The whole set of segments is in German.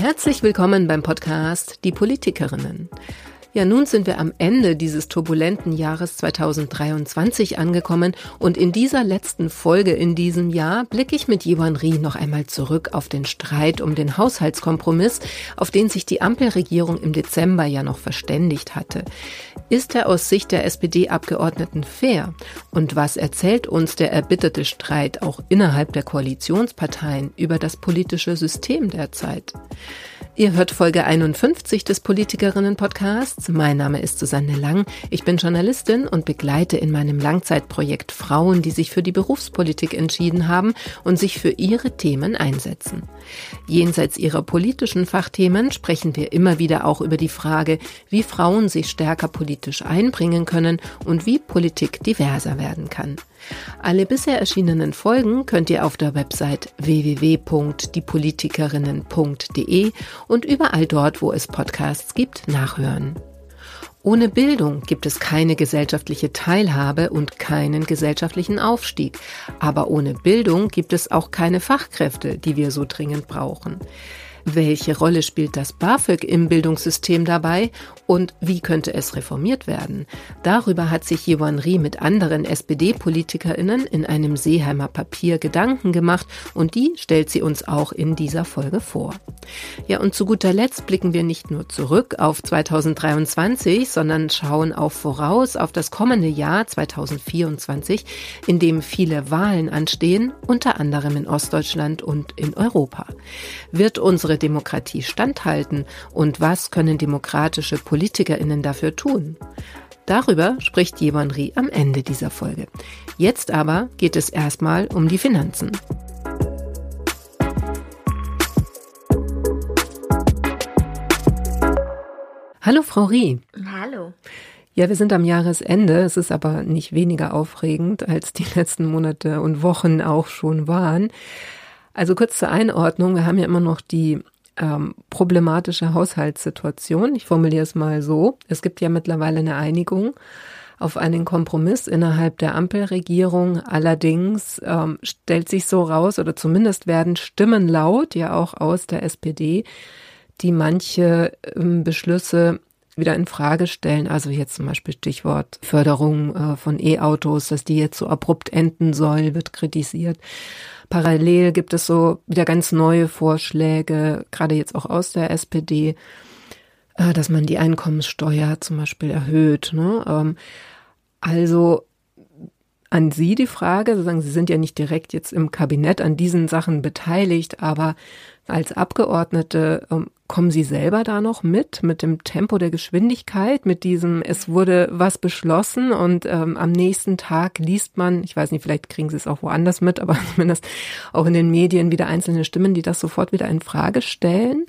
Herzlich willkommen beim Podcast Die Politikerinnen. Ja, nun sind wir am Ende dieses turbulenten Jahres 2023 angekommen und in dieser letzten Folge in diesem Jahr blicke ich mit Jiwan Rie noch einmal zurück auf den Streit um den Haushaltskompromiss, auf den sich die Ampelregierung im Dezember ja noch verständigt hatte. Ist er aus Sicht der SPD-Abgeordneten fair? Und was erzählt uns der erbitterte Streit auch innerhalb der Koalitionsparteien über das politische System derzeit? Ihr hört Folge 51 des Politikerinnen-Podcasts. Mein Name ist Susanne Lang. Ich bin Journalistin und begleite in meinem Langzeitprojekt Frauen, die sich für die Berufspolitik entschieden haben und sich für ihre Themen einsetzen. Jenseits ihrer politischen Fachthemen sprechen wir immer wieder auch über die Frage, wie Frauen sich stärker politisch einbringen können und wie Politik diverser werden kann. Alle bisher erschienenen Folgen könnt ihr auf der Website www.diepolitikerinnen.de und überall dort, wo es Podcasts gibt, nachhören. Ohne Bildung gibt es keine gesellschaftliche Teilhabe und keinen gesellschaftlichen Aufstieg. Aber ohne Bildung gibt es auch keine Fachkräfte, die wir so dringend brauchen. Welche Rolle spielt das BAföG im Bildungssystem dabei und wie könnte es reformiert werden? Darüber hat sich Jiwan Rie mit anderen SPD-PolitikerInnen in einem Seeheimer Papier Gedanken gemacht und die stellt sie uns auch in dieser Folge vor. Ja, und zu guter Letzt blicken wir nicht nur zurück auf 2023, sondern schauen auch voraus auf das kommende Jahr 2024, in dem viele Wahlen anstehen, unter anderem in Ostdeutschland und in Europa. Wird unsere unsere Demokratie standhalten und was können demokratische PolitikerInnen dafür tun? Darüber spricht Jevon Rie am Ende dieser Folge. Jetzt aber geht es erstmal um die Finanzen. Hallo Frau Rie. Hallo. Ja, wir sind am Jahresende. Es ist aber nicht weniger aufregend, als die letzten Monate und Wochen auch schon waren. Also kurz zur Einordnung, wir haben ja immer noch die ähm, problematische Haushaltssituation. Ich formuliere es mal so. Es gibt ja mittlerweile eine Einigung auf einen Kompromiss innerhalb der Ampelregierung. Allerdings ähm, stellt sich so raus, oder zumindest werden Stimmen laut, ja auch aus der SPD, die manche ähm, Beschlüsse wieder in Frage stellen. Also jetzt zum Beispiel Stichwort Förderung äh, von E-Autos, dass die jetzt so abrupt enden soll, wird kritisiert. Parallel gibt es so wieder ganz neue Vorschläge, gerade jetzt auch aus der SPD, äh, dass man die Einkommenssteuer zum Beispiel erhöht. Ne? Ähm, also an Sie die Frage, Sie sagen, Sie sind ja nicht direkt jetzt im Kabinett an diesen Sachen beteiligt, aber als Abgeordnete ähm, kommen Sie selber da noch mit, mit dem Tempo der Geschwindigkeit, mit diesem, es wurde was beschlossen und ähm, am nächsten Tag liest man, ich weiß nicht, vielleicht kriegen Sie es auch woanders mit, aber zumindest auch in den Medien wieder einzelne Stimmen, die das sofort wieder in Frage stellen?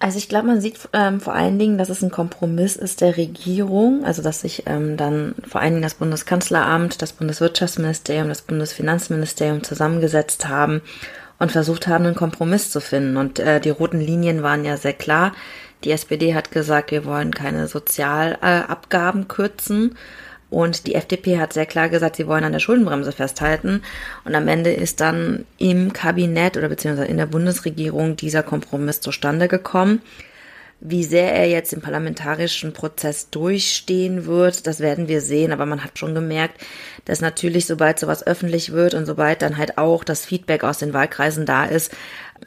Also ich glaube, man sieht ähm, vor allen Dingen, dass es ein Kompromiss ist der Regierung, also dass sich ähm, dann vor allen Dingen das Bundeskanzleramt, das Bundeswirtschaftsministerium, das Bundesfinanzministerium zusammengesetzt haben und versucht haben, einen Kompromiss zu finden. Und äh, die roten Linien waren ja sehr klar. Die SPD hat gesagt, wir wollen keine Sozialabgaben kürzen. Und die FDP hat sehr klar gesagt, sie wollen an der Schuldenbremse festhalten. Und am Ende ist dann im Kabinett oder beziehungsweise in der Bundesregierung dieser Kompromiss zustande gekommen. Wie sehr er jetzt im parlamentarischen Prozess durchstehen wird, das werden wir sehen. Aber man hat schon gemerkt, dass natürlich, sobald sowas öffentlich wird und sobald dann halt auch das Feedback aus den Wahlkreisen da ist,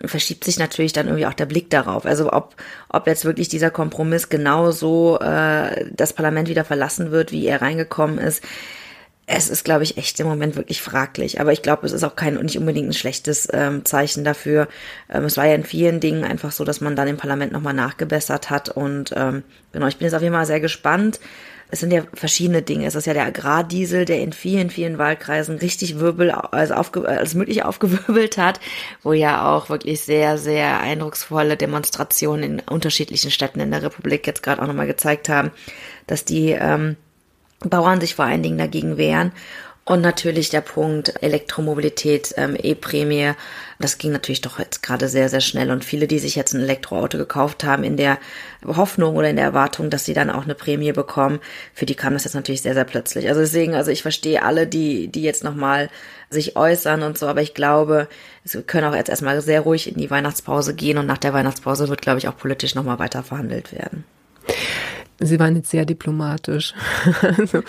verschiebt sich natürlich dann irgendwie auch der Blick darauf. Also ob, ob jetzt wirklich dieser Kompromiss genauso äh, das Parlament wieder verlassen wird, wie er reingekommen ist es ist, glaube ich, echt im Moment wirklich fraglich. Aber ich glaube, es ist auch kein nicht unbedingt ein schlechtes ähm, Zeichen dafür. Ähm, es war ja in vielen Dingen einfach so, dass man dann im Parlament nochmal nachgebessert hat. Und ähm, genau, ich bin jetzt auf jeden Fall sehr gespannt. Es sind ja verschiedene Dinge. Es ist ja der Agrardiesel, der in vielen, vielen Wahlkreisen richtig Wirbel, also aufge, als möglich aufgewirbelt hat, wo ja auch wirklich sehr, sehr eindrucksvolle Demonstrationen in unterschiedlichen Städten in der Republik jetzt gerade auch nochmal gezeigt haben, dass die ähm, Bauern sich vor allen Dingen dagegen wehren. Und natürlich der Punkt Elektromobilität, ähm, E-Prämie. Das ging natürlich doch jetzt gerade sehr, sehr schnell. Und viele, die sich jetzt ein Elektroauto gekauft haben, in der Hoffnung oder in der Erwartung, dass sie dann auch eine Prämie bekommen, für die kam das jetzt natürlich sehr, sehr plötzlich. Also deswegen, also ich verstehe alle, die, die jetzt nochmal sich äußern und so, aber ich glaube, wir können auch jetzt erstmal sehr ruhig in die Weihnachtspause gehen und nach der Weihnachtspause wird, glaube ich, auch politisch nochmal weiter verhandelt werden. Sie waren jetzt sehr diplomatisch. also,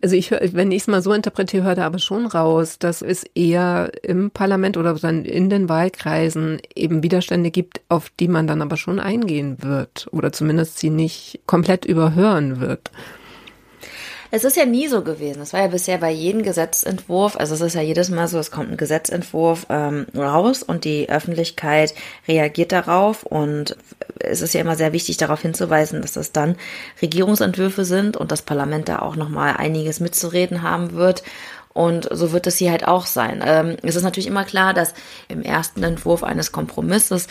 also ich, wenn ich es mal so interpretiere, höre da aber schon raus, dass es eher im Parlament oder dann in den Wahlkreisen eben Widerstände gibt, auf die man dann aber schon eingehen wird oder zumindest sie nicht komplett überhören wird. Es ist ja nie so gewesen. Es war ja bisher bei jedem Gesetzentwurf, also es ist ja jedes Mal so, es kommt ein Gesetzentwurf ähm, raus und die Öffentlichkeit reagiert darauf und es ist ja immer sehr wichtig darauf hinzuweisen, dass das dann Regierungsentwürfe sind und das Parlament da auch nochmal einiges mitzureden haben wird und so wird es hier halt auch sein. Ähm, es ist natürlich immer klar, dass im ersten Entwurf eines Kompromisses,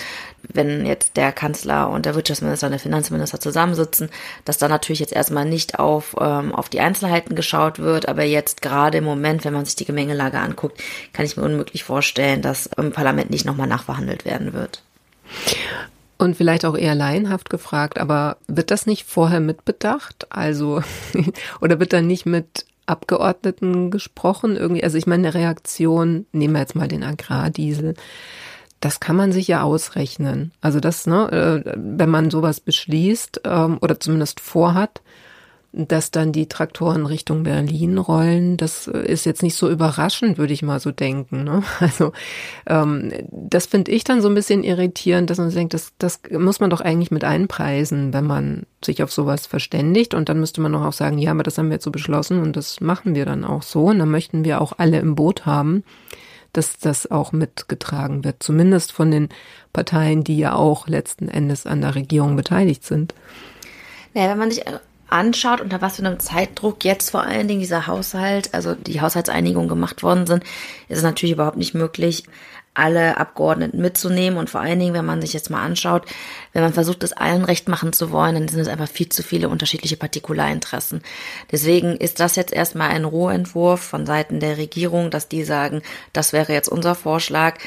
wenn jetzt der Kanzler und der Wirtschaftsminister und der Finanzminister zusammensitzen, dass da natürlich jetzt erstmal nicht auf, ähm, auf die Einzelheiten geschaut wird. Aber jetzt gerade im Moment, wenn man sich die Gemengelage anguckt, kann ich mir unmöglich vorstellen, dass im Parlament nicht nochmal nachverhandelt werden wird. Und vielleicht auch eher laienhaft gefragt, aber wird das nicht vorher mitbedacht? Also, oder wird da nicht mit Abgeordneten gesprochen? Irgendwie, also ich meine, eine Reaktion, nehmen wir jetzt mal den Agrardiesel, das kann man sich ja ausrechnen. Also das, ne, äh, wenn man sowas beschließt ähm, oder zumindest vorhat, dass dann die Traktoren Richtung Berlin rollen, das ist jetzt nicht so überraschend, würde ich mal so denken. Ne? Also ähm, das finde ich dann so ein bisschen irritierend, dass man denkt, das, das muss man doch eigentlich mit einpreisen, wenn man sich auf sowas verständigt. Und dann müsste man doch auch sagen, ja, aber das haben wir jetzt so beschlossen und das machen wir dann auch so. Und dann möchten wir auch alle im Boot haben, dass das auch mitgetragen wird, zumindest von den Parteien, die ja auch letzten Endes an der Regierung beteiligt sind. Naja, wenn man sich anschaut, unter was für einem Zeitdruck jetzt vor allen Dingen dieser Haushalt, also die Haushaltseinigung gemacht worden sind, ist es natürlich überhaupt nicht möglich, alle Abgeordneten mitzunehmen. Und vor allen Dingen, wenn man sich jetzt mal anschaut, wenn man versucht, es allen recht machen zu wollen, dann sind es einfach viel zu viele unterschiedliche Partikularinteressen. Deswegen ist das jetzt erstmal ein Rohentwurf von Seiten der Regierung, dass die sagen, das wäre jetzt unser Vorschlag.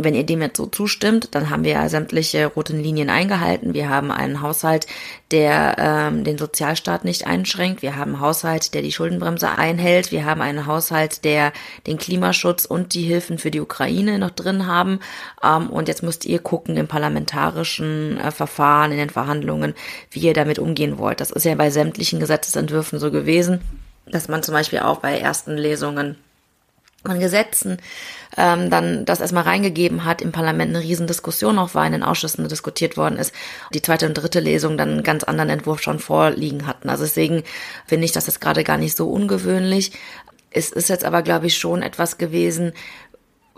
Wenn ihr dem jetzt so zustimmt, dann haben wir ja sämtliche roten Linien eingehalten. Wir haben einen Haushalt, der ähm, den Sozialstaat nicht einschränkt. Wir haben einen Haushalt, der die Schuldenbremse einhält. Wir haben einen Haushalt, der den Klimaschutz und die Hilfen für die Ukraine noch drin haben. Ähm, und jetzt müsst ihr gucken im parlamentarischen äh, Verfahren, in den Verhandlungen, wie ihr damit umgehen wollt. Das ist ja bei sämtlichen Gesetzesentwürfen so gewesen, dass man zum Beispiel auch bei ersten Lesungen von Gesetzen ähm, dann das erstmal reingegeben hat, im Parlament eine Riesendiskussion auch war, in den Ausschüssen diskutiert worden ist, die zweite und dritte Lesung dann einen ganz anderen Entwurf schon vorliegen hatten. Also deswegen finde ich das jetzt gerade gar nicht so ungewöhnlich. Es ist jetzt aber, glaube ich, schon etwas gewesen,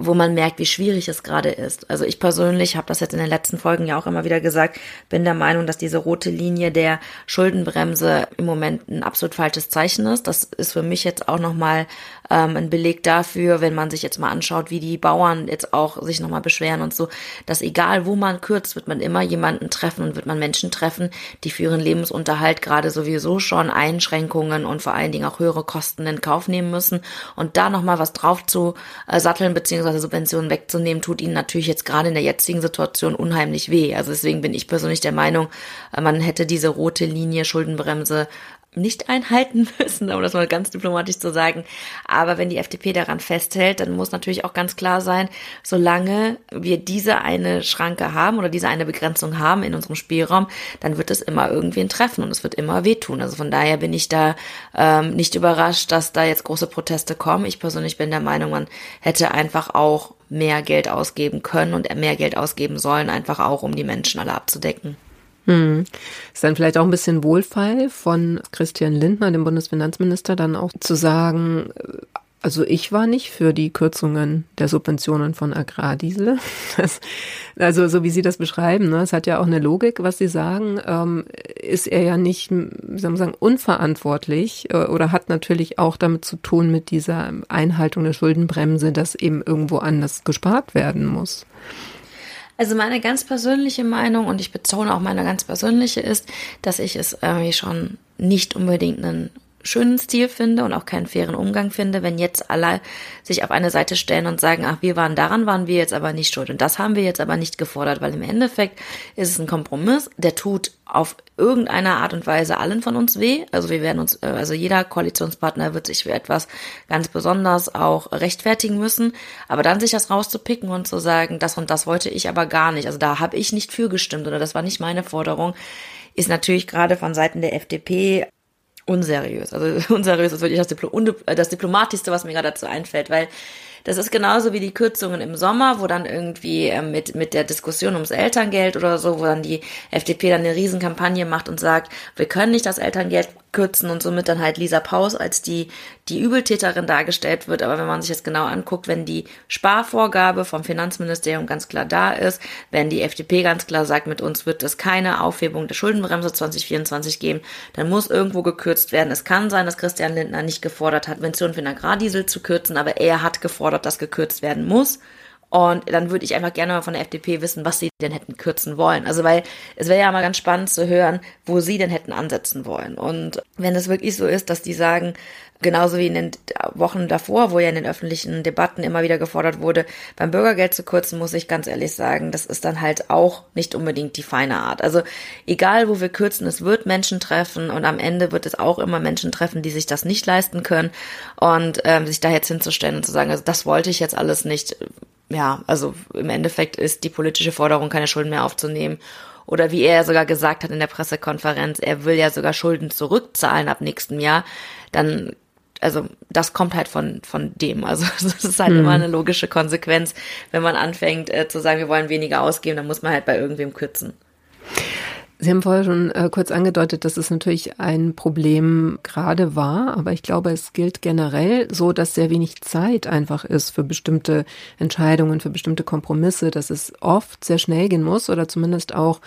wo man merkt, wie schwierig es gerade ist. Also ich persönlich habe das jetzt in den letzten Folgen ja auch immer wieder gesagt, bin der Meinung, dass diese rote Linie der Schuldenbremse im Moment ein absolut falsches Zeichen ist. Das ist für mich jetzt auch nochmal ähm, ein Beleg dafür, wenn man sich jetzt mal anschaut, wie die Bauern jetzt auch sich nochmal beschweren und so, dass egal wo man kürzt, wird man immer jemanden treffen und wird man Menschen treffen, die für ihren Lebensunterhalt gerade sowieso schon Einschränkungen und vor allen Dingen auch höhere Kosten in Kauf nehmen müssen. Und da nochmal was drauf zu äh, satteln, beziehungsweise Subventionen wegzunehmen, tut ihnen natürlich jetzt gerade in der jetzigen Situation unheimlich weh. Also deswegen bin ich persönlich der Meinung, äh, man hätte diese rote Linie Schuldenbremse nicht einhalten müssen, um das mal ganz diplomatisch zu sagen. Aber wenn die FDP daran festhält, dann muss natürlich auch ganz klar sein, solange wir diese eine Schranke haben oder diese eine Begrenzung haben in unserem Spielraum, dann wird es immer irgendwen treffen und es wird immer wehtun. Also von daher bin ich da ähm, nicht überrascht, dass da jetzt große Proteste kommen. Ich persönlich bin der Meinung, man hätte einfach auch mehr Geld ausgeben können und mehr Geld ausgeben sollen, einfach auch, um die Menschen alle abzudecken. Hm. Ist dann vielleicht auch ein bisschen Wohlfall von Christian Lindner, dem Bundesfinanzminister, dann auch zu sagen, also ich war nicht für die Kürzungen der Subventionen von Agrardiesel. Das, also so wie Sie das beschreiben, ne, es hat ja auch eine Logik, was Sie sagen, ähm, ist er ja nicht, wie soll man sagen, unverantwortlich äh, oder hat natürlich auch damit zu tun mit dieser Einhaltung der Schuldenbremse, dass eben irgendwo anders gespart werden muss. Also meine ganz persönliche Meinung, und ich betone auch meine ganz persönliche, ist, dass ich es irgendwie schon nicht unbedingt einen schönen Stil finde und auch keinen fairen Umgang finde, wenn jetzt alle sich auf eine Seite stellen und sagen, ach, wir waren daran, waren wir jetzt aber nicht schuld. Und das haben wir jetzt aber nicht gefordert, weil im Endeffekt ist es ein Kompromiss, der tut auf irgendeine Art und Weise allen von uns weh. Also wir werden uns, äh, also jeder Koalitionspartner wird sich für etwas ganz besonders auch rechtfertigen müssen. Aber dann sich das rauszupicken und zu sagen, das und das wollte ich aber gar nicht. Also da habe ich nicht für gestimmt oder das war nicht meine Forderung ist natürlich gerade von Seiten der FDP unseriös. Also unseriös ist wirklich das, Diplo das Diplomatischste, was mir gerade dazu einfällt, weil das ist genauso wie die Kürzungen im Sommer, wo dann irgendwie äh, mit, mit der Diskussion ums Elterngeld oder so, wo dann die FDP dann eine Riesenkampagne macht und sagt, wir können nicht das Elterngeld kürzen und somit dann halt Lisa Paus als die, die Übeltäterin dargestellt wird. Aber wenn man sich das genau anguckt, wenn die Sparvorgabe vom Finanzministerium ganz klar da ist, wenn die FDP ganz klar sagt, mit uns wird es keine Aufhebung der Schuldenbremse 2024 geben, dann muss irgendwo gekürzt werden. Es kann sein, dass Christian Lindner nicht gefordert hat, Pension für den Agrardiesel zu kürzen, aber er hat gefordert, dass gekürzt werden muss. Und dann würde ich einfach gerne mal von der FDP wissen, was sie denn hätten kürzen wollen. Also weil es wäre ja mal ganz spannend zu hören, wo sie denn hätten ansetzen wollen. Und wenn es wirklich so ist, dass die sagen, genauso wie in den Wochen davor, wo ja in den öffentlichen Debatten immer wieder gefordert wurde, beim Bürgergeld zu kürzen, muss ich ganz ehrlich sagen, das ist dann halt auch nicht unbedingt die feine Art. Also egal, wo wir kürzen, es wird Menschen treffen und am Ende wird es auch immer Menschen treffen, die sich das nicht leisten können und ähm, sich da jetzt hinzustellen und zu sagen, also das wollte ich jetzt alles nicht, ja, also im Endeffekt ist die politische Forderung, keine Schulden mehr aufzunehmen. Oder wie er sogar gesagt hat in der Pressekonferenz, er will ja sogar Schulden zurückzahlen ab nächstem Jahr. Dann, also das kommt halt von, von dem. Also das ist halt hm. immer eine logische Konsequenz. Wenn man anfängt äh, zu sagen, wir wollen weniger ausgeben, dann muss man halt bei irgendwem kürzen. Sie haben vorher schon äh, kurz angedeutet, dass es natürlich ein Problem gerade war, aber ich glaube, es gilt generell so, dass sehr wenig Zeit einfach ist für bestimmte Entscheidungen, für bestimmte Kompromisse, dass es oft sehr schnell gehen muss oder zumindest auch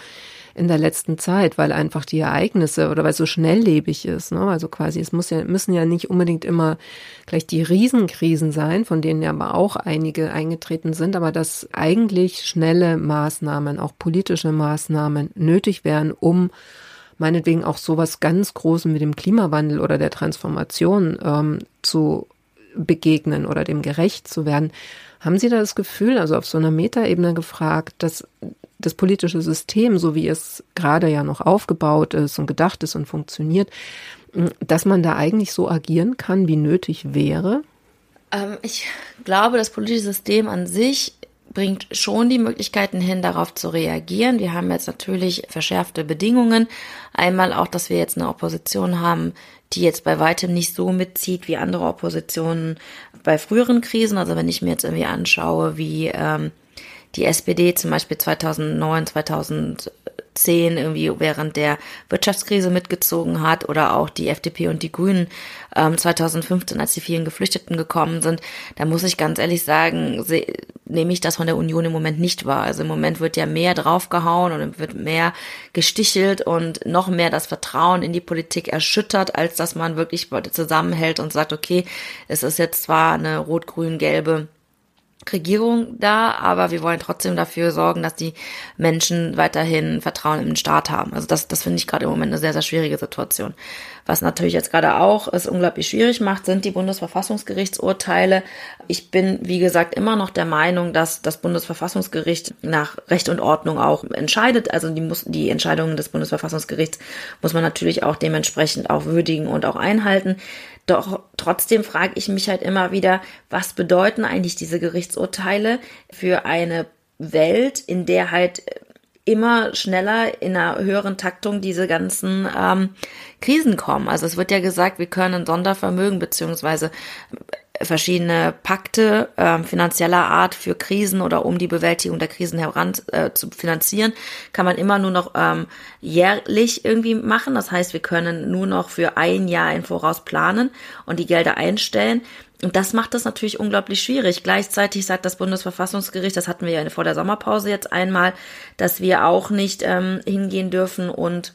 in der letzten Zeit, weil einfach die Ereignisse oder weil es so schnelllebig ist. Ne? Also quasi, es muss ja, müssen ja nicht unbedingt immer gleich die Riesenkrisen sein, von denen ja aber auch einige eingetreten sind, aber dass eigentlich schnelle Maßnahmen, auch politische Maßnahmen nötig wären, um meinetwegen auch sowas ganz Großem mit dem Klimawandel oder der Transformation ähm, zu begegnen oder dem gerecht zu werden. Haben Sie da das Gefühl, also auf so einer Metaebene gefragt, dass das politische System, so wie es gerade ja noch aufgebaut ist und gedacht ist und funktioniert, dass man da eigentlich so agieren kann, wie nötig wäre? Ähm, ich glaube, das politische System an sich bringt schon die Möglichkeiten hin, darauf zu reagieren. Wir haben jetzt natürlich verschärfte Bedingungen. Einmal auch, dass wir jetzt eine Opposition haben, die jetzt bei weitem nicht so mitzieht wie andere Oppositionen bei früheren Krisen. Also wenn ich mir jetzt irgendwie anschaue, wie ähm, die SPD zum Beispiel 2009, 2010 irgendwie während der Wirtschaftskrise mitgezogen hat oder auch die FDP und die Grünen ähm, 2015, als die vielen Geflüchteten gekommen sind, da muss ich ganz ehrlich sagen, nehme ich das von der Union im Moment nicht wahr. Also im Moment wird ja mehr draufgehauen und wird mehr gestichelt und noch mehr das Vertrauen in die Politik erschüttert, als dass man wirklich zusammenhält und sagt, okay, es ist jetzt zwar eine rot-grün-gelbe Regierung da, aber wir wollen trotzdem dafür sorgen, dass die Menschen weiterhin Vertrauen in den Staat haben. Also das, das finde ich gerade im Moment eine sehr, sehr schwierige Situation. Was natürlich jetzt gerade auch es unglaublich schwierig macht, sind die Bundesverfassungsgerichtsurteile. Ich bin, wie gesagt, immer noch der Meinung, dass das Bundesverfassungsgericht nach Recht und Ordnung auch entscheidet. Also die, muss, die Entscheidungen des Bundesverfassungsgerichts muss man natürlich auch dementsprechend auch würdigen und auch einhalten. Doch trotzdem frage ich mich halt immer wieder, was bedeuten eigentlich diese Gerichtsurteile für eine Welt, in der halt immer schneller in einer höheren Taktung diese ganzen ähm, Krisen kommen. Also es wird ja gesagt, wir können Sondervermögen beziehungsweise verschiedene Pakte äh, finanzieller Art für Krisen oder um die Bewältigung der Krisen heran äh, zu finanzieren, kann man immer nur noch ähm, jährlich irgendwie machen. Das heißt, wir können nur noch für ein Jahr im Voraus planen und die Gelder einstellen. Und das macht es natürlich unglaublich schwierig. Gleichzeitig sagt das Bundesverfassungsgericht, das hatten wir ja vor der Sommerpause jetzt einmal, dass wir auch nicht ähm, hingehen dürfen und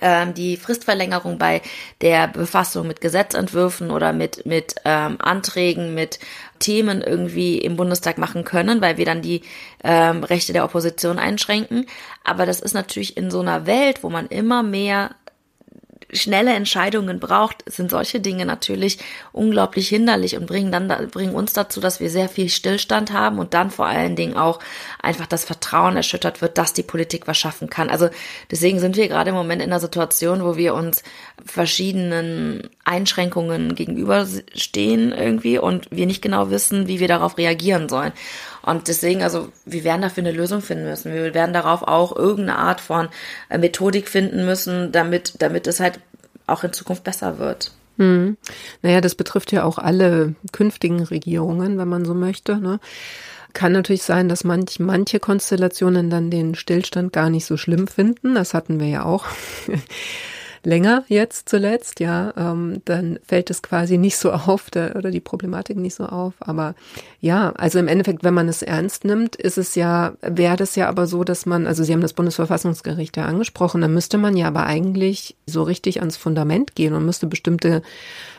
ähm, die Fristverlängerung bei der Befassung mit Gesetzentwürfen oder mit, mit ähm, Anträgen, mit Themen irgendwie im Bundestag machen können, weil wir dann die ähm, Rechte der Opposition einschränken. Aber das ist natürlich in so einer Welt, wo man immer mehr schnelle Entscheidungen braucht, sind solche Dinge natürlich unglaublich hinderlich und bringen dann bringen uns dazu, dass wir sehr viel Stillstand haben und dann vor allen Dingen auch einfach das Vertrauen erschüttert wird, dass die Politik was schaffen kann. Also deswegen sind wir gerade im Moment in einer Situation, wo wir uns verschiedenen Einschränkungen gegenüberstehen irgendwie und wir nicht genau wissen, wie wir darauf reagieren sollen. Und deswegen, also wir werden dafür eine Lösung finden müssen. Wir werden darauf auch irgendeine Art von äh, Methodik finden müssen, damit, damit es halt auch in Zukunft besser wird. Hm. Naja, das betrifft ja auch alle künftigen Regierungen, wenn man so möchte. Ne? Kann natürlich sein, dass manch, manche Konstellationen dann den Stillstand gar nicht so schlimm finden. Das hatten wir ja auch. Länger jetzt zuletzt, ja, ähm, dann fällt es quasi nicht so auf der, oder die Problematik nicht so auf. Aber ja, also im Endeffekt, wenn man es ernst nimmt, ist es ja, wäre das ja aber so, dass man, also Sie haben das Bundesverfassungsgericht ja angesprochen, dann müsste man ja aber eigentlich so richtig ans Fundament gehen und müsste bestimmte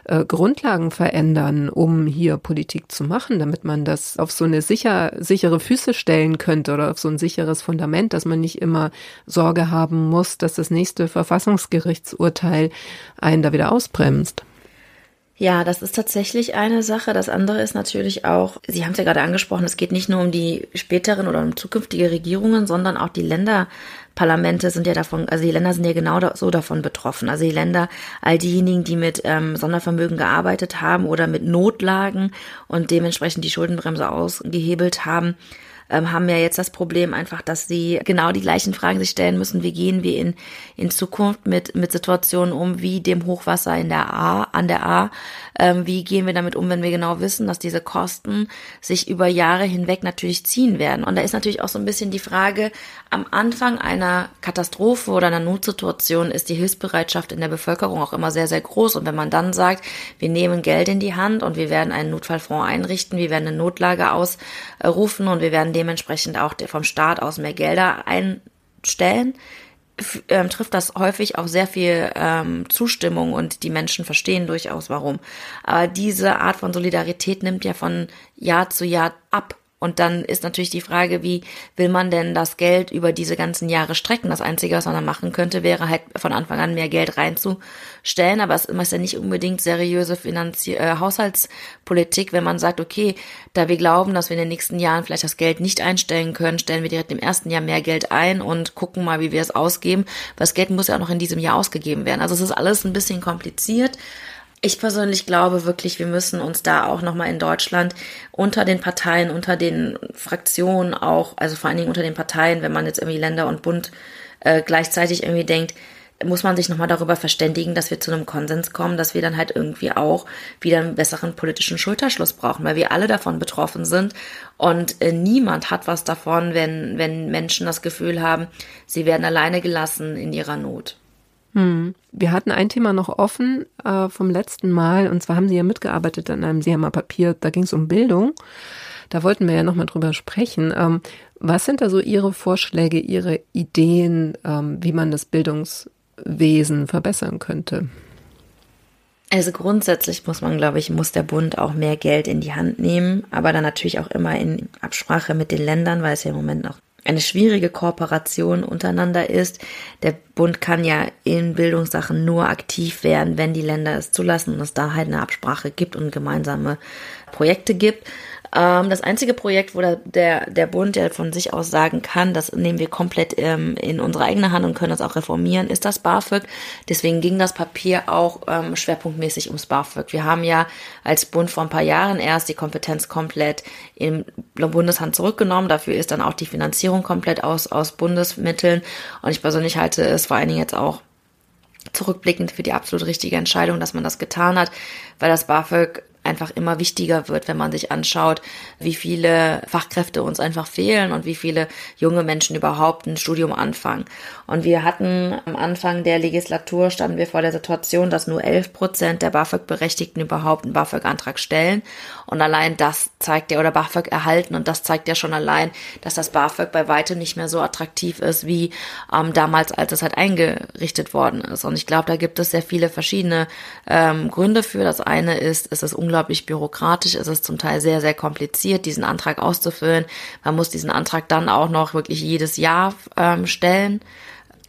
äh, Grundlagen verändern, um hier Politik zu machen, damit man das auf so eine sicher, sichere Füße stellen könnte oder auf so ein sicheres Fundament, dass man nicht immer Sorge haben muss, dass das nächste Verfassungsgerichtsurteil einen da wieder ausbremst. Ja, das ist tatsächlich eine Sache. Das andere ist natürlich auch, Sie haben es ja gerade angesprochen, es geht nicht nur um die späteren oder um zukünftige Regierungen, sondern auch die Länderparlamente sind ja davon, also die Länder sind ja genau so davon betroffen. Also die Länder, all diejenigen, die mit ähm, Sondervermögen gearbeitet haben oder mit Notlagen und dementsprechend die Schuldenbremse ausgehebelt haben, ähm, haben ja jetzt das Problem einfach, dass sie genau die gleichen Fragen sich stellen müssen, wie gehen wir in, in Zukunft mit, mit Situationen um, wie dem Hochwasser in der A, an der A, ähm, wie gehen wir damit um, wenn wir genau wissen, dass diese Kosten sich über Jahre hinweg natürlich ziehen werden. Und da ist natürlich auch so ein bisschen die Frage, am Anfang einer Katastrophe oder einer Notsituation ist die Hilfsbereitschaft in der Bevölkerung auch immer sehr, sehr groß. Und wenn man dann sagt, wir nehmen Geld in die Hand und wir werden einen Notfallfonds einrichten, wir werden eine Notlage ausrufen und wir werden dementsprechend auch vom Staat aus mehr Gelder einstellen, ähm, trifft das häufig auch sehr viel ähm, Zustimmung und die Menschen verstehen durchaus warum. Aber diese Art von Solidarität nimmt ja von Jahr zu Jahr ab. Und dann ist natürlich die Frage, wie will man denn das Geld über diese ganzen Jahre strecken? Das Einzige, was man da machen könnte, wäre halt von Anfang an mehr Geld reinzustellen. Aber es ist ja nicht unbedingt seriöse Finanzie äh, Haushaltspolitik, wenn man sagt, okay, da wir glauben, dass wir in den nächsten Jahren vielleicht das Geld nicht einstellen können, stellen wir direkt im ersten Jahr mehr Geld ein und gucken mal, wie wir es ausgeben. Weil das Geld muss ja auch noch in diesem Jahr ausgegeben werden. Also es ist alles ein bisschen kompliziert. Ich persönlich glaube wirklich, wir müssen uns da auch nochmal in Deutschland unter den Parteien, unter den Fraktionen auch, also vor allen Dingen unter den Parteien, wenn man jetzt irgendwie Länder und Bund äh, gleichzeitig irgendwie denkt, muss man sich nochmal darüber verständigen, dass wir zu einem Konsens kommen, dass wir dann halt irgendwie auch wieder einen besseren politischen Schulterschluss brauchen, weil wir alle davon betroffen sind und äh, niemand hat was davon, wenn, wenn Menschen das Gefühl haben, sie werden alleine gelassen in ihrer Not. Hm. Wir hatten ein Thema noch offen äh, vom letzten Mal, und zwar haben Sie ja mitgearbeitet an einem, Sie haben mal Papier, da ging es um Bildung. Da wollten wir ja nochmal drüber sprechen. Ähm, was sind da so Ihre Vorschläge, Ihre Ideen, ähm, wie man das Bildungswesen verbessern könnte? Also grundsätzlich muss man, glaube ich, muss der Bund auch mehr Geld in die Hand nehmen, aber dann natürlich auch immer in Absprache mit den Ländern, weil es ja im Moment noch eine schwierige Kooperation untereinander ist. Der Bund kann ja in Bildungssachen nur aktiv werden, wenn die Länder es zulassen und es da halt eine Absprache gibt und gemeinsame Projekte gibt. Ähm, das einzige Projekt, wo der, der Bund ja von sich aus sagen kann, das nehmen wir komplett ähm, in unsere eigene Hand und können das auch reformieren, ist das BAföG. Deswegen ging das Papier auch ähm, schwerpunktmäßig ums BAföG. Wir haben ja als Bund vor ein paar Jahren erst die Kompetenz komplett im Bundeshand zurückgenommen. Dafür ist dann auch die Finanzierung komplett aus, aus Bundesmitteln. Und ich persönlich halte es vor allen Dingen jetzt auch zurückblickend für die absolut richtige Entscheidung, dass man das getan hat, weil das BAföG einfach immer wichtiger wird, wenn man sich anschaut, wie viele Fachkräfte uns einfach fehlen und wie viele junge Menschen überhaupt ein Studium anfangen. Und wir hatten am Anfang der Legislatur standen wir vor der Situation, dass nur 11 Prozent der BAföG-Berechtigten überhaupt einen BAföG-Antrag stellen. Und allein das zeigt ja, oder BAföG erhalten, und das zeigt ja schon allein, dass das BAföG bei weitem nicht mehr so attraktiv ist wie ähm, damals, als es halt eingerichtet worden ist. Und ich glaube, da gibt es sehr viele verschiedene ähm, Gründe für. Das eine ist, es ist unglaublich unglaublich bürokratisch. Es zum Teil sehr, sehr kompliziert, diesen Antrag auszufüllen. Man muss diesen Antrag dann auch noch wirklich jedes Jahr ähm, stellen.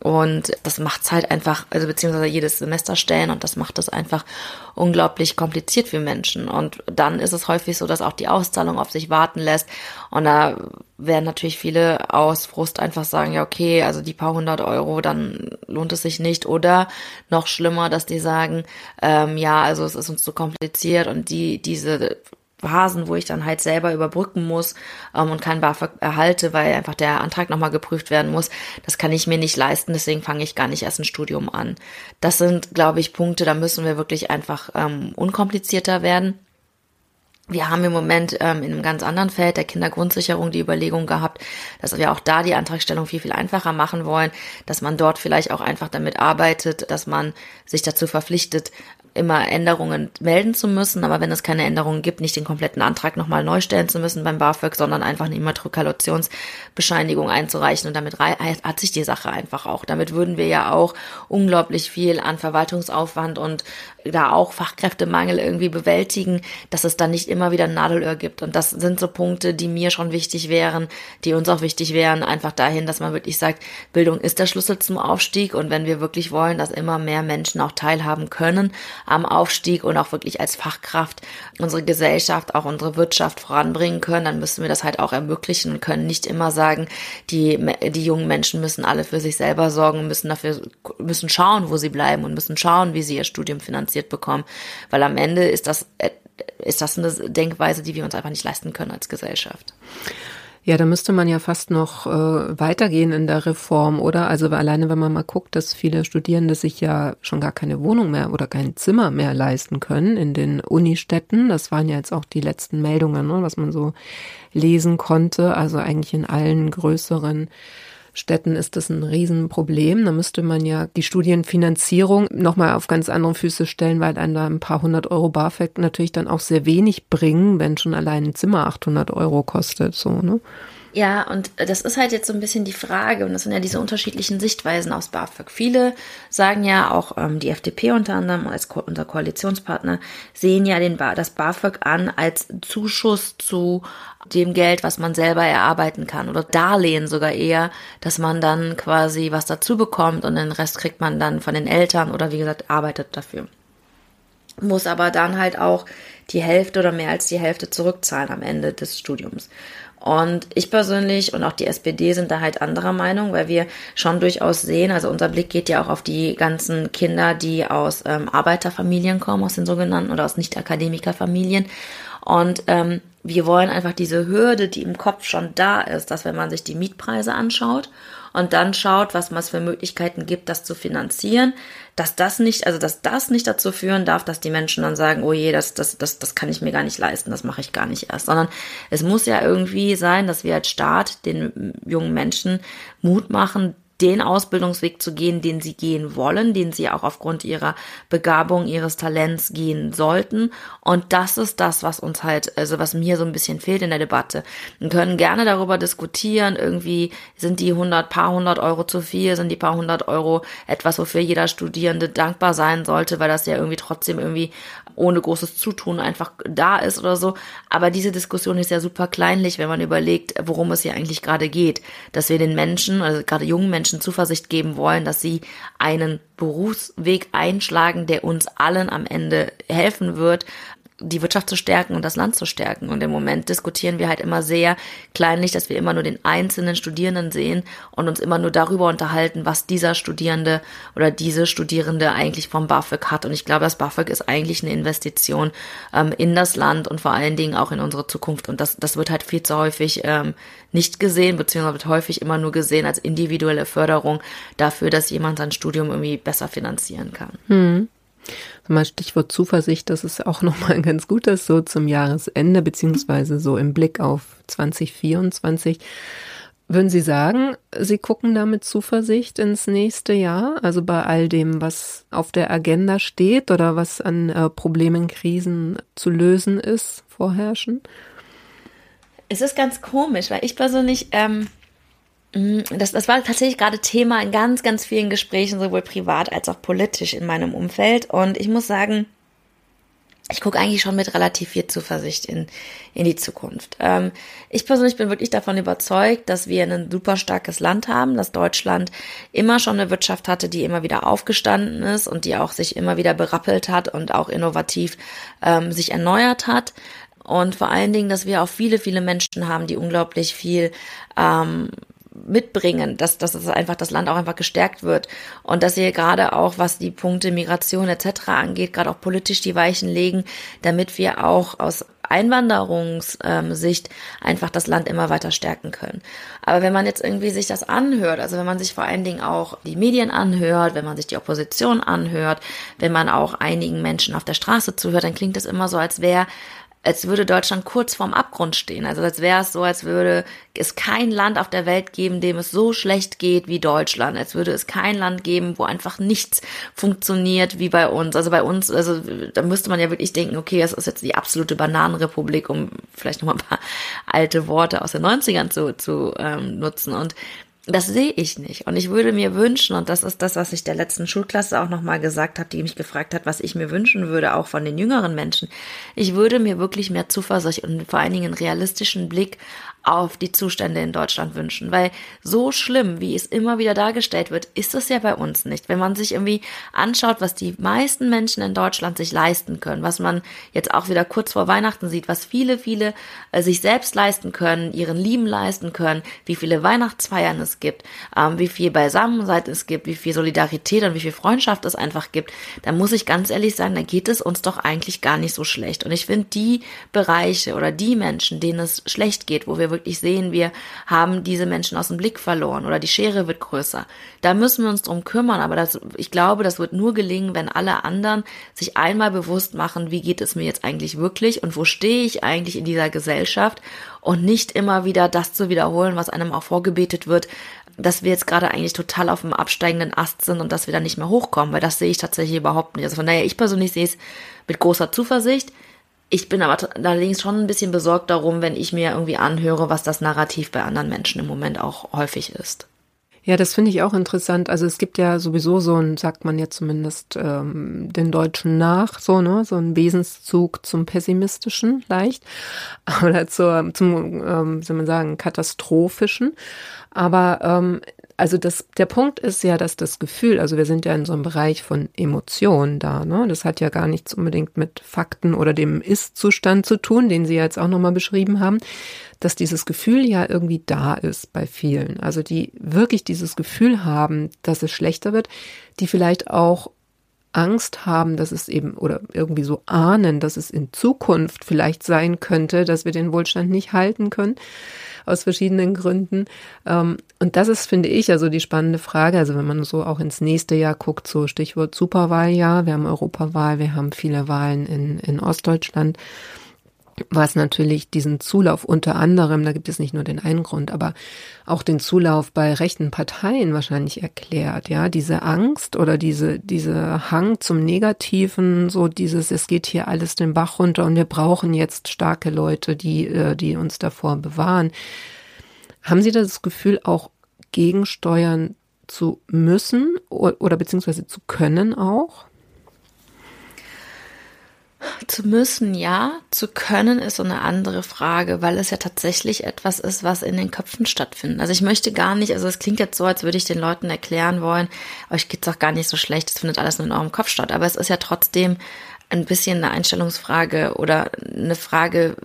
Und das macht's halt einfach, also beziehungsweise jedes Semester stellen und das macht es einfach unglaublich kompliziert für Menschen. Und dann ist es häufig so, dass auch die Auszahlung auf sich warten lässt. Und da werden natürlich viele aus Frust einfach sagen, ja, okay, also die paar hundert Euro, dann lohnt es sich nicht. Oder noch schlimmer, dass die sagen, ähm, ja, also es ist uns zu kompliziert und die, diese Phasen, wo ich dann halt selber überbrücken muss ähm, und kein BAföG erhalte, weil einfach der Antrag nochmal geprüft werden muss. Das kann ich mir nicht leisten, deswegen fange ich gar nicht erst ein Studium an. Das sind, glaube ich, Punkte, da müssen wir wirklich einfach ähm, unkomplizierter werden. Wir haben im Moment ähm, in einem ganz anderen Feld der Kindergrundsicherung die Überlegung gehabt, dass wir auch da die Antragstellung viel, viel einfacher machen wollen, dass man dort vielleicht auch einfach damit arbeitet, dass man sich dazu verpflichtet, immer Änderungen melden zu müssen, aber wenn es keine Änderungen gibt, nicht den kompletten Antrag nochmal neu stellen zu müssen beim BAföG, sondern einfach eine Immatrikulationsbescheinigung einzureichen und damit hat sich die Sache einfach auch. Damit würden wir ja auch unglaublich viel an Verwaltungsaufwand und da auch Fachkräftemangel irgendwie bewältigen, dass es dann nicht immer wieder ein Nadelöhr gibt. Und das sind so Punkte, die mir schon wichtig wären, die uns auch wichtig wären, einfach dahin, dass man wirklich sagt, Bildung ist der Schlüssel zum Aufstieg und wenn wir wirklich wollen, dass immer mehr Menschen auch teilhaben können am Aufstieg und auch wirklich als Fachkraft unsere Gesellschaft, auch unsere Wirtschaft voranbringen können, dann müssen wir das halt auch ermöglichen und können nicht immer sagen, die, die jungen Menschen müssen alle für sich selber sorgen, müssen dafür, müssen schauen, wo sie bleiben und müssen schauen, wie sie ihr Studium finanziert bekommen, weil am Ende ist das, ist das eine Denkweise, die wir uns einfach nicht leisten können als Gesellschaft. Ja, da müsste man ja fast noch äh, weitergehen in der Reform, oder? Also alleine, wenn man mal guckt, dass viele Studierende sich ja schon gar keine Wohnung mehr oder kein Zimmer mehr leisten können in den Unistädten. Das waren ja jetzt auch die letzten Meldungen, ne, was man so lesen konnte. Also eigentlich in allen größeren Städten ist das ein Riesenproblem. Da müsste man ja die Studienfinanzierung nochmal auf ganz andere Füße stellen, weil einem da ein paar hundert Euro BAföG natürlich dann auch sehr wenig bringen, wenn schon allein ein Zimmer 800 Euro kostet, so, ne? Ja, und das ist halt jetzt so ein bisschen die Frage, und das sind ja diese unterschiedlichen Sichtweisen aus BAföG. Viele sagen ja, auch ähm, die FDP unter anderem als Ko unser Koalitionspartner, sehen ja den ba das BAföG an als Zuschuss zu dem Geld, was man selber erarbeiten kann oder Darlehen sogar eher, dass man dann quasi was dazu bekommt und den Rest kriegt man dann von den Eltern oder wie gesagt arbeitet dafür. Muss aber dann halt auch die Hälfte oder mehr als die Hälfte zurückzahlen am Ende des Studiums. Und ich persönlich und auch die SPD sind da halt anderer Meinung, weil wir schon durchaus sehen, also unser Blick geht ja auch auf die ganzen Kinder, die aus ähm, Arbeiterfamilien kommen, aus den sogenannten oder aus Nicht-Akademikerfamilien. Und ähm, wir wollen einfach diese Hürde, die im Kopf schon da ist, dass wenn man sich die Mietpreise anschaut und dann schaut, was es für Möglichkeiten gibt, das zu finanzieren, dass das nicht, also dass das nicht dazu führen darf, dass die Menschen dann sagen, oh je, das, das, das, das kann ich mir gar nicht leisten, das mache ich gar nicht erst, sondern es muss ja irgendwie sein, dass wir als Staat den jungen Menschen Mut machen, den Ausbildungsweg zu gehen, den sie gehen wollen, den sie auch aufgrund ihrer Begabung, ihres Talents gehen sollten. Und das ist das, was uns halt, also was mir so ein bisschen fehlt in der Debatte. Wir können gerne darüber diskutieren, irgendwie sind die 100, paar hundert Euro zu viel, sind die paar hundert Euro etwas, wofür jeder Studierende dankbar sein sollte, weil das ja irgendwie trotzdem irgendwie ohne großes Zutun einfach da ist oder so. Aber diese Diskussion ist ja super kleinlich, wenn man überlegt, worum es hier eigentlich gerade geht. Dass wir den Menschen, also gerade jungen Menschen Zuversicht geben wollen, dass sie einen Berufsweg einschlagen, der uns allen am Ende helfen wird, die Wirtschaft zu stärken und das Land zu stärken. Und im Moment diskutieren wir halt immer sehr kleinlich, dass wir immer nur den einzelnen Studierenden sehen und uns immer nur darüber unterhalten, was dieser Studierende oder diese Studierende eigentlich vom BAföG hat. Und ich glaube, das BAföG ist eigentlich eine Investition ähm, in das Land und vor allen Dingen auch in unsere Zukunft. Und das, das wird halt viel zu häufig ähm, nicht gesehen, beziehungsweise wird häufig immer nur gesehen als individuelle Förderung dafür, dass jemand sein Studium irgendwie besser finanzieren kann. Hm. Mal Stichwort Zuversicht, das ist auch nochmal ganz gut, das so zum Jahresende, beziehungsweise so im Blick auf 2024. Würden Sie sagen, Sie gucken da mit Zuversicht ins nächste Jahr? Also bei all dem, was auf der Agenda steht oder was an äh, Problemen, Krisen zu lösen ist, vorherrschen? Es ist ganz komisch, weil ich persönlich ähm, das, das war tatsächlich gerade Thema in ganz, ganz vielen Gesprächen, sowohl privat als auch politisch in meinem Umfeld. Und ich muss sagen, ich gucke eigentlich schon mit relativ viel Zuversicht in, in die Zukunft. Ähm, ich persönlich bin wirklich davon überzeugt, dass wir ein super starkes Land haben, dass Deutschland immer schon eine Wirtschaft hatte, die immer wieder aufgestanden ist und die auch sich immer wieder berappelt hat und auch innovativ ähm, sich erneuert hat. Und vor allen Dingen, dass wir auch viele, viele Menschen haben, die unglaublich viel ähm, mitbringen, dass, dass es einfach das Land auch einfach gestärkt wird und dass ihr gerade auch, was die Punkte Migration etc. angeht, gerade auch politisch die Weichen legen, damit wir auch aus Einwanderungssicht einfach das Land immer weiter stärken können. Aber wenn man jetzt irgendwie sich das anhört, also wenn man sich vor allen Dingen auch die Medien anhört, wenn man sich die Opposition anhört, wenn man auch einigen Menschen auf der Straße zuhört, dann klingt es immer so, als wäre als würde Deutschland kurz vorm Abgrund stehen. Also als wäre es so, als würde es kein Land auf der Welt geben, dem es so schlecht geht wie Deutschland. Als würde es kein Land geben, wo einfach nichts funktioniert wie bei uns. Also bei uns, also da müsste man ja wirklich denken, okay, das ist jetzt die absolute Bananenrepublik, um vielleicht nochmal ein paar alte Worte aus den 90ern zu, zu ähm, nutzen. Und das sehe ich nicht. Und ich würde mir wünschen, und das ist das, was ich der letzten Schulklasse auch nochmal gesagt habe, die mich gefragt hat, was ich mir wünschen würde, auch von den jüngeren Menschen. Ich würde mir wirklich mehr Zuversicht und vor allen Dingen einen realistischen Blick auf die Zustände in Deutschland wünschen. Weil so schlimm, wie es immer wieder dargestellt wird, ist es ja bei uns nicht. Wenn man sich irgendwie anschaut, was die meisten Menschen in Deutschland sich leisten können, was man jetzt auch wieder kurz vor Weihnachten sieht, was viele, viele äh, sich selbst leisten können, ihren Lieben leisten können, wie viele Weihnachtsfeiern es gibt, ähm, wie viel Beisammensein es gibt, wie viel Solidarität und wie viel Freundschaft es einfach gibt, dann muss ich ganz ehrlich sagen, da geht es uns doch eigentlich gar nicht so schlecht. Und ich finde die Bereiche oder die Menschen, denen es schlecht geht, wo wir wirklich sehen, wir haben diese Menschen aus dem Blick verloren oder die Schere wird größer. Da müssen wir uns drum kümmern, aber das, ich glaube, das wird nur gelingen, wenn alle anderen sich einmal bewusst machen, wie geht es mir jetzt eigentlich wirklich und wo stehe ich eigentlich in dieser Gesellschaft und nicht immer wieder das zu wiederholen, was einem auch vorgebetet wird, dass wir jetzt gerade eigentlich total auf dem absteigenden Ast sind und dass wir da nicht mehr hochkommen, weil das sehe ich tatsächlich überhaupt nicht. Also von daher, ich persönlich sehe es mit großer Zuversicht. Ich bin aber allerdings schon ein bisschen besorgt darum, wenn ich mir irgendwie anhöre, was das Narrativ bei anderen Menschen im Moment auch häufig ist. Ja, das finde ich auch interessant. Also es gibt ja sowieso so ein, sagt man ja zumindest ähm, den Deutschen nach, so ne, so ein Wesenszug zum pessimistischen leicht oder zur, zum, ähm, soll man sagen, katastrophischen. Aber ähm, also das, der Punkt ist ja, dass das Gefühl, also wir sind ja in so einem Bereich von Emotionen da, ne? Das hat ja gar nichts unbedingt mit Fakten oder dem Ist-Zustand zu tun, den Sie jetzt auch nochmal beschrieben haben, dass dieses Gefühl ja irgendwie da ist bei vielen. Also die wirklich dieses Gefühl haben, dass es schlechter wird, die vielleicht auch Angst haben, dass es eben oder irgendwie so ahnen, dass es in Zukunft vielleicht sein könnte, dass wir den Wohlstand nicht halten können aus verschiedenen Gründen. Ähm, und das ist, finde ich, also die spannende Frage. Also wenn man so auch ins nächste Jahr guckt, so Stichwort Superwahljahr, wir haben Europawahl, wir haben viele Wahlen in, in Ostdeutschland was natürlich diesen Zulauf unter anderem, da gibt es nicht nur den einen Grund, aber auch den Zulauf bei rechten Parteien wahrscheinlich erklärt, ja, diese Angst oder diese, diese Hang zum Negativen, so dieses, es geht hier alles den Bach runter und wir brauchen jetzt starke Leute, die, äh, die uns davor bewahren. Haben Sie das Gefühl, auch gegensteuern zu müssen oder, oder beziehungsweise zu können auch? Zu müssen, ja. Zu können ist so eine andere Frage, weil es ja tatsächlich etwas ist, was in den Köpfen stattfindet. Also ich möchte gar nicht, also es klingt jetzt so, als würde ich den Leuten erklären wollen, euch geht's auch gar nicht so schlecht, es findet alles nur in eurem Kopf statt. Aber es ist ja trotzdem ein bisschen eine Einstellungsfrage oder eine Frage,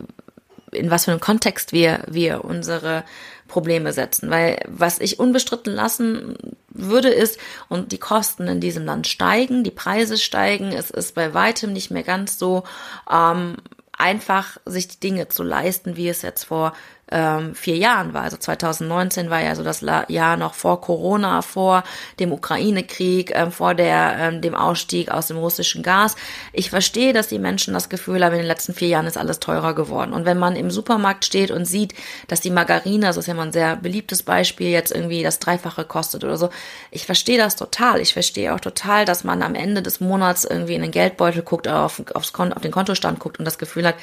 in was für einem Kontext wir, wir unsere Probleme setzen. Weil was ich unbestritten lassen würde, ist, und die Kosten in diesem Land steigen, die Preise steigen, es ist bei weitem nicht mehr ganz so ähm, einfach, sich die Dinge zu leisten, wie es jetzt vor ähm, vier Jahren war. Also 2019 war ja so das Jahr noch vor Corona, vor dem Ukraine-Krieg, ähm, vor der, ähm, dem Ausstieg aus dem russischen Gas. Ich verstehe, dass die Menschen das Gefühl haben, in den letzten vier Jahren ist alles teurer geworden. Und wenn man im Supermarkt steht und sieht, dass die Margarine, das ist ja mal ein sehr beliebtes Beispiel, jetzt irgendwie das Dreifache kostet oder so, ich verstehe das total. Ich verstehe auch total, dass man am Ende des Monats irgendwie in den Geldbeutel guckt, auf, aufs Kon auf den Kontostand guckt und das Gefühl hat,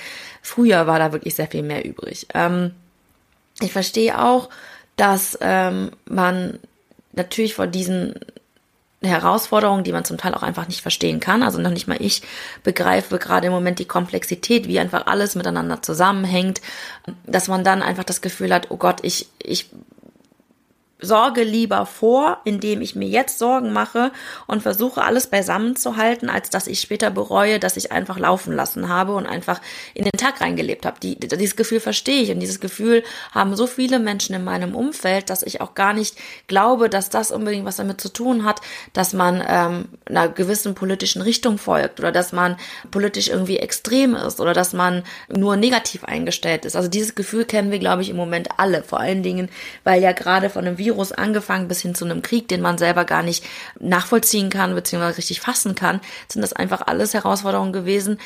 früher war da wirklich sehr viel mehr übrig. Ähm, ich verstehe auch, dass ähm, man natürlich vor diesen Herausforderungen, die man zum Teil auch einfach nicht verstehen kann. Also noch nicht mal ich begreife gerade im Moment die Komplexität, wie einfach alles miteinander zusammenhängt, dass man dann einfach das Gefühl hat, oh Gott, ich, ich sorge lieber vor, indem ich mir jetzt Sorgen mache und versuche alles beisammen zu halten, als dass ich später bereue, dass ich einfach laufen lassen habe und einfach in den Tag reingelebt habe. Die, dieses Gefühl verstehe ich und dieses Gefühl haben so viele Menschen in meinem Umfeld, dass ich auch gar nicht glaube, dass das unbedingt was damit zu tun hat, dass man ähm, einer gewissen politischen Richtung folgt oder dass man politisch irgendwie extrem ist oder dass man nur negativ eingestellt ist. Also dieses Gefühl kennen wir, glaube ich, im Moment alle. Vor allen Dingen, weil ja gerade von einem Virus Virus angefangen bis hin zu einem Krieg, den man selber gar nicht nachvollziehen kann bzw. richtig fassen kann, sind das einfach alles Herausforderungen gewesen,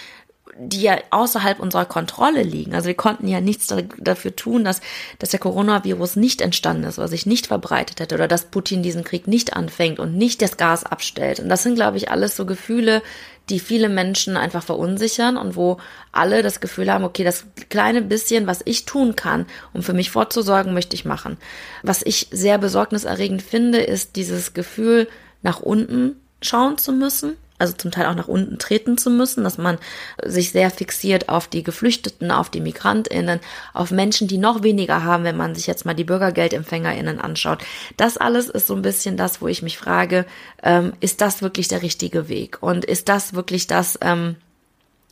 die ja außerhalb unserer Kontrolle liegen. Also wir konnten ja nichts dafür tun, dass, dass der Coronavirus nicht entstanden ist oder sich nicht verbreitet hätte oder dass Putin diesen Krieg nicht anfängt und nicht das Gas abstellt. Und das sind, glaube ich, alles so Gefühle, die viele Menschen einfach verunsichern und wo alle das Gefühl haben, okay, das kleine bisschen, was ich tun kann, um für mich vorzusorgen, möchte ich machen. Was ich sehr besorgniserregend finde, ist dieses Gefühl, nach unten schauen zu müssen also zum Teil auch nach unten treten zu müssen, dass man sich sehr fixiert auf die Geflüchteten, auf die Migrantinnen, auf Menschen, die noch weniger haben, wenn man sich jetzt mal die Bürgergeldempfängerinnen anschaut. Das alles ist so ein bisschen das, wo ich mich frage, ähm, ist das wirklich der richtige Weg? Und ist das wirklich das, ähm,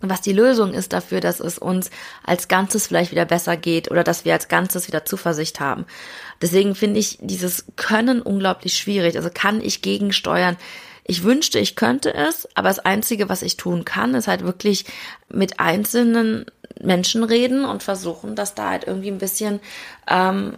was die Lösung ist dafür, dass es uns als Ganzes vielleicht wieder besser geht oder dass wir als Ganzes wieder Zuversicht haben. Deswegen finde ich dieses Können unglaublich schwierig. Also kann ich gegensteuern? Ich wünschte, ich könnte es, aber das Einzige, was ich tun kann, ist halt wirklich mit einzelnen Menschen reden und versuchen, dass da halt irgendwie ein bisschen ähm,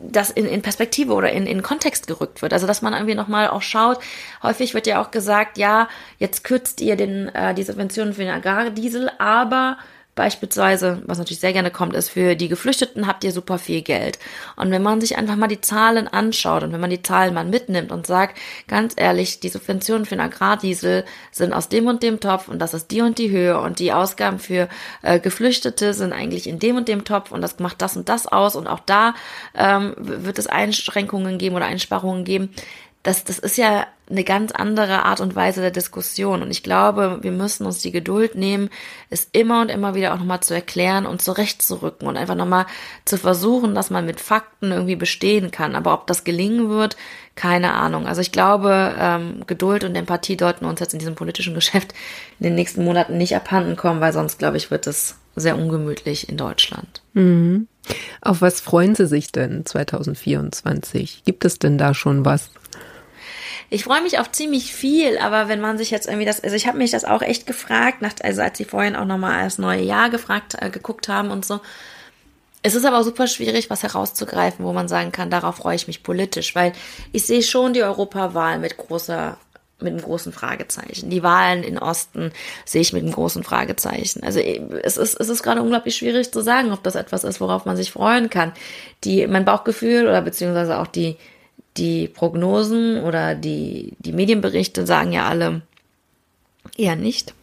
das in, in Perspektive oder in, in Kontext gerückt wird. Also dass man irgendwie nochmal auch schaut, häufig wird ja auch gesagt, ja, jetzt kürzt ihr den, äh, die Subventionen für den Agrardiesel, aber Beispielsweise, was natürlich sehr gerne kommt, ist, für die Geflüchteten habt ihr super viel Geld. Und wenn man sich einfach mal die Zahlen anschaut und wenn man die Zahlen mal mitnimmt und sagt, ganz ehrlich, die Subventionen für den Agrardiesel sind aus dem und dem Topf und das ist die und die Höhe und die Ausgaben für äh, Geflüchtete sind eigentlich in dem und dem Topf und das macht das und das aus und auch da ähm, wird es Einschränkungen geben oder Einsparungen geben das, das ist ja eine ganz andere Art und Weise der Diskussion. Und ich glaube, wir müssen uns die Geduld nehmen, es immer und immer wieder auch nochmal zu erklären und zurechtzurücken und einfach nochmal zu versuchen, dass man mit Fakten irgendwie bestehen kann. Aber ob das gelingen wird, keine Ahnung. Also ich glaube, ähm, Geduld und Empathie deuten uns jetzt in diesem politischen Geschäft in den nächsten Monaten nicht abhanden kommen, weil sonst, glaube ich, wird es sehr ungemütlich in Deutschland. Mhm. Auf was freuen Sie sich denn 2024? Gibt es denn da schon was? Ich freue mich auf ziemlich viel, aber wenn man sich jetzt irgendwie das, also ich habe mich das auch echt gefragt, nach, also als sie vorhin auch nochmal das neue Jahr gefragt, äh, geguckt haben und so. Es ist aber super schwierig, was herauszugreifen, wo man sagen kann, darauf freue ich mich politisch, weil ich sehe schon die Europawahl mit großer mit einem großen Fragezeichen. Die Wahlen in Osten sehe ich mit einem großen Fragezeichen. Also es ist, es ist gerade unglaublich schwierig zu sagen, ob das etwas ist, worauf man sich freuen kann. Die, mein Bauchgefühl oder beziehungsweise auch die, die Prognosen oder die, die Medienberichte sagen ja alle eher nicht.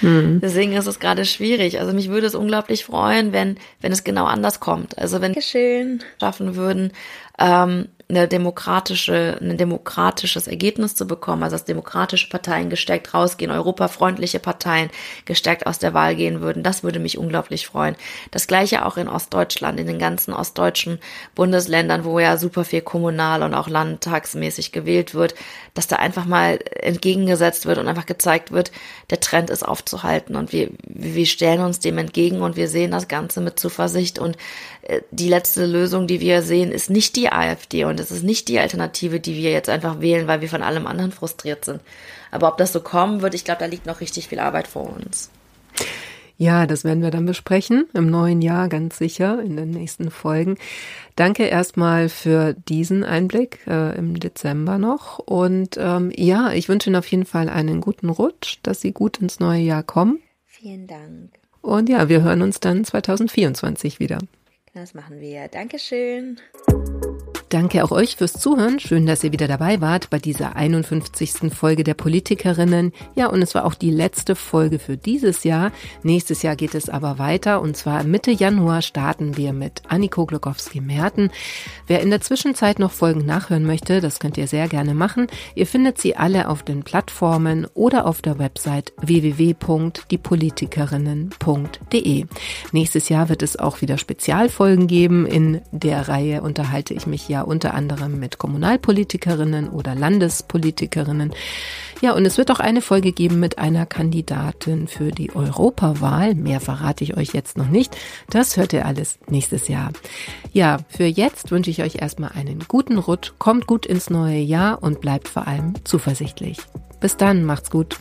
Mhm. Deswegen ist es gerade schwierig. Also mich würde es unglaublich freuen, wenn, wenn es genau anders kommt. Also wenn wir schaffen würden, ähm, eine demokratische, ein demokratisches Ergebnis zu bekommen, also dass demokratische Parteien gestärkt rausgehen, europafreundliche Parteien gestärkt aus der Wahl gehen würden, das würde mich unglaublich freuen. Das gleiche auch in Ostdeutschland, in den ganzen ostdeutschen Bundesländern, wo ja super viel kommunal und auch landtagsmäßig gewählt wird, dass da einfach mal entgegengesetzt wird und einfach gezeigt wird, der Trend ist aufzuhalten und wir, wir stellen uns dem entgegen und wir sehen das Ganze mit Zuversicht und die letzte Lösung, die wir sehen, ist nicht die AfD und es ist nicht die Alternative, die wir jetzt einfach wählen, weil wir von allem anderen frustriert sind. Aber ob das so kommen wird, ich glaube, da liegt noch richtig viel Arbeit vor uns. Ja, das werden wir dann besprechen im neuen Jahr ganz sicher in den nächsten Folgen. Danke erstmal für diesen Einblick äh, im Dezember noch. Und ähm, ja, ich wünsche Ihnen auf jeden Fall einen guten Rutsch, dass Sie gut ins neue Jahr kommen. Vielen Dank. Und ja, wir hören uns dann 2024 wieder. Das machen wir. Dankeschön. Danke auch euch fürs Zuhören. Schön, dass ihr wieder dabei wart bei dieser 51. Folge der Politikerinnen. Ja, und es war auch die letzte Folge für dieses Jahr. Nächstes Jahr geht es aber weiter und zwar Mitte Januar starten wir mit Anniko Glukowski-Merten. Wer in der Zwischenzeit noch Folgen nachhören möchte, das könnt ihr sehr gerne machen. Ihr findet sie alle auf den Plattformen oder auf der Website www.diepolitikerinnen.de. Nächstes Jahr wird es auch wieder Spezialfolgen geben. In der Reihe unterhalte ich mich unter anderem mit Kommunalpolitikerinnen oder Landespolitikerinnen. Ja, und es wird auch eine Folge geben mit einer Kandidatin für die Europawahl. Mehr verrate ich euch jetzt noch nicht. Das hört ihr alles nächstes Jahr. Ja, für jetzt wünsche ich euch erstmal einen guten Rutsch, kommt gut ins neue Jahr und bleibt vor allem zuversichtlich. Bis dann, macht's gut.